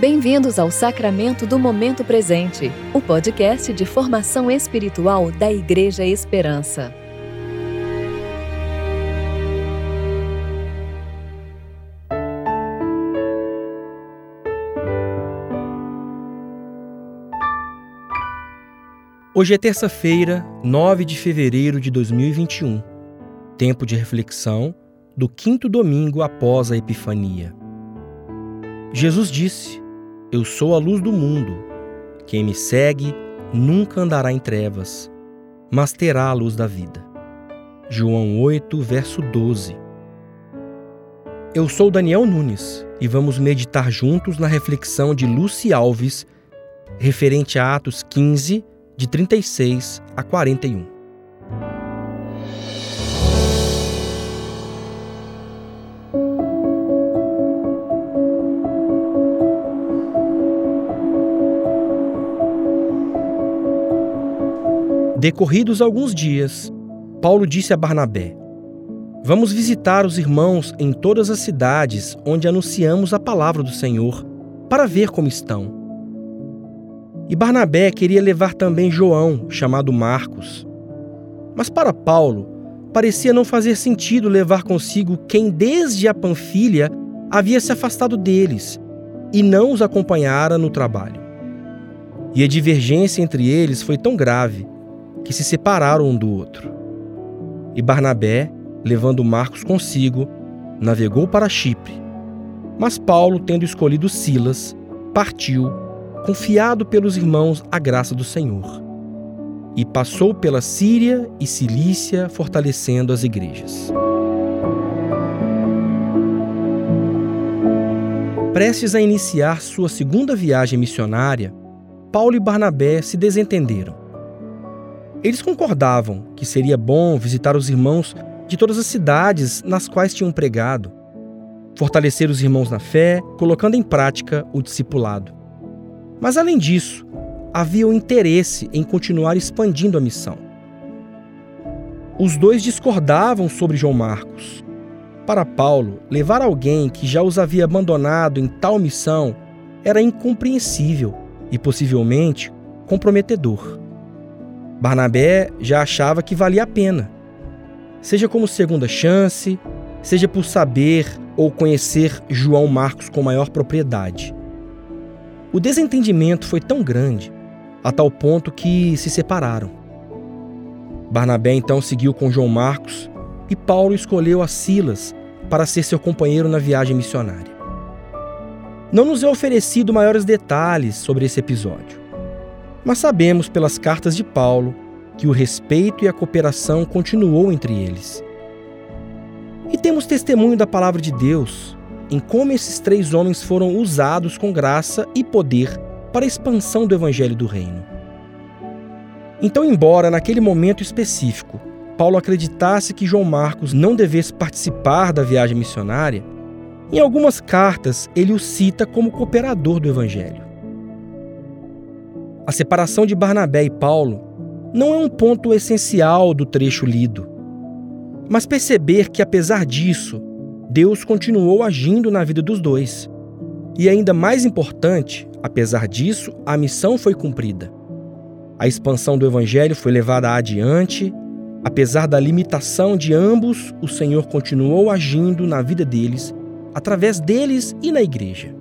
Bem-vindos ao Sacramento do Momento Presente, o podcast de formação espiritual da Igreja Esperança. Hoje é terça-feira, 9 de fevereiro de 2021, tempo de reflexão do quinto domingo após a Epifania. Jesus disse: eu sou a luz do mundo. Quem me segue nunca andará em trevas, mas terá a luz da vida. João 8, verso 12. Eu sou Daniel Nunes e vamos meditar juntos na reflexão de Luci Alves, referente a Atos 15, de 36 a 41. Decorridos alguns dias, Paulo disse a Barnabé: Vamos visitar os irmãos em todas as cidades onde anunciamos a palavra do Senhor, para ver como estão. E Barnabé queria levar também João, chamado Marcos. Mas para Paulo, parecia não fazer sentido levar consigo quem desde a Panfilha havia se afastado deles e não os acompanhara no trabalho. E a divergência entre eles foi tão grave que se separaram um do outro. E Barnabé, levando Marcos consigo, navegou para Chipre. Mas Paulo, tendo escolhido Silas, partiu, confiado pelos irmãos à graça do Senhor. E passou pela Síria e Cilícia, fortalecendo as igrejas. Prestes a iniciar sua segunda viagem missionária, Paulo e Barnabé se desentenderam. Eles concordavam que seria bom visitar os irmãos de todas as cidades nas quais tinham pregado, fortalecer os irmãos na fé, colocando em prática o discipulado. Mas, além disso, havia o interesse em continuar expandindo a missão. Os dois discordavam sobre João Marcos. Para Paulo, levar alguém que já os havia abandonado em tal missão era incompreensível e possivelmente comprometedor. Barnabé já achava que valia a pena. Seja como segunda chance, seja por saber ou conhecer João Marcos com maior propriedade. O desentendimento foi tão grande, a tal ponto que se separaram. Barnabé então seguiu com João Marcos e Paulo escolheu a Silas para ser seu companheiro na viagem missionária. Não nos é oferecido maiores detalhes sobre esse episódio. Mas sabemos pelas cartas de Paulo que o respeito e a cooperação continuou entre eles. E temos testemunho da palavra de Deus em como esses três homens foram usados com graça e poder para a expansão do evangelho do reino. Então, embora naquele momento específico Paulo acreditasse que João Marcos não devesse participar da viagem missionária, em algumas cartas ele o cita como cooperador do evangelho. A separação de Barnabé e Paulo não é um ponto essencial do trecho lido, mas perceber que, apesar disso, Deus continuou agindo na vida dos dois. E ainda mais importante, apesar disso, a missão foi cumprida. A expansão do Evangelho foi levada adiante. Apesar da limitação de ambos, o Senhor continuou agindo na vida deles, através deles e na igreja.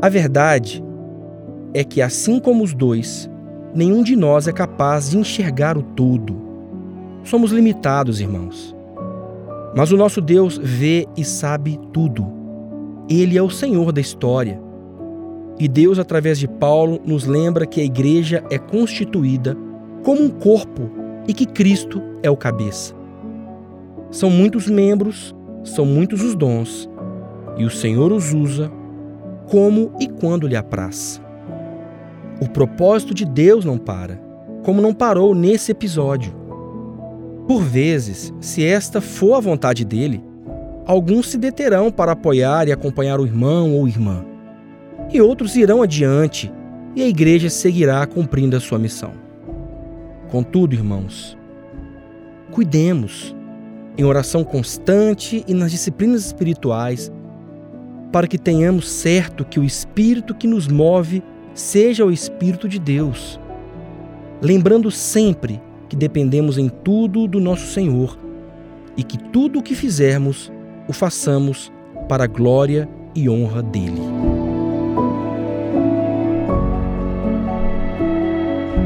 A verdade é que, assim como os dois, nenhum de nós é capaz de enxergar o todo. Somos limitados, irmãos. Mas o nosso Deus vê e sabe tudo. Ele é o Senhor da história. E Deus, através de Paulo, nos lembra que a igreja é constituída como um corpo e que Cristo é o cabeça. São muitos membros, são muitos os dons, e o Senhor os usa como e quando lhe apraz. O propósito de Deus não para, como não parou nesse episódio. Por vezes, se esta for a vontade dele, alguns se deterão para apoiar e acompanhar o irmão ou irmã, e outros irão adiante e a igreja seguirá cumprindo a sua missão. Contudo, irmãos, cuidemos em oração constante e nas disciplinas espirituais para que tenhamos certo que o Espírito que nos move seja o Espírito de Deus. Lembrando sempre que dependemos em tudo do nosso Senhor e que tudo o que fizermos o façamos para a glória e honra dele.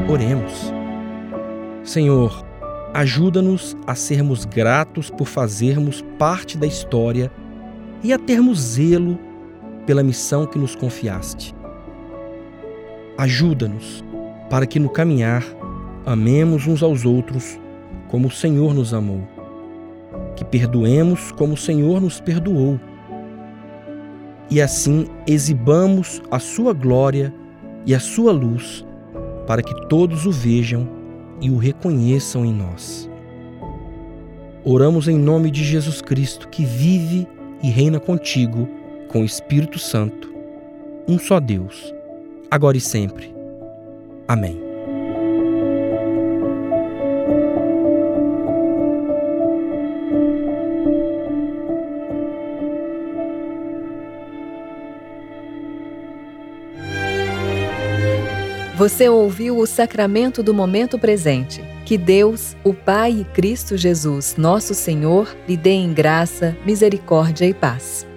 Oremos. Senhor, ajuda-nos a sermos gratos por fazermos parte da história e a termos zelo pela missão que nos confiaste. Ajuda-nos para que no caminhar amemos uns aos outros como o Senhor nos amou, que perdoemos como o Senhor nos perdoou, e assim exibamos a Sua glória e a Sua luz para que todos o vejam e o reconheçam em nós. Oramos em nome de Jesus Cristo, que vive e reina contigo com o Espírito Santo, um só Deus, agora e sempre. Amém. Você ouviu o sacramento do momento presente. Que Deus, o Pai e Cristo Jesus, nosso Senhor, lhe dê em graça, misericórdia e paz.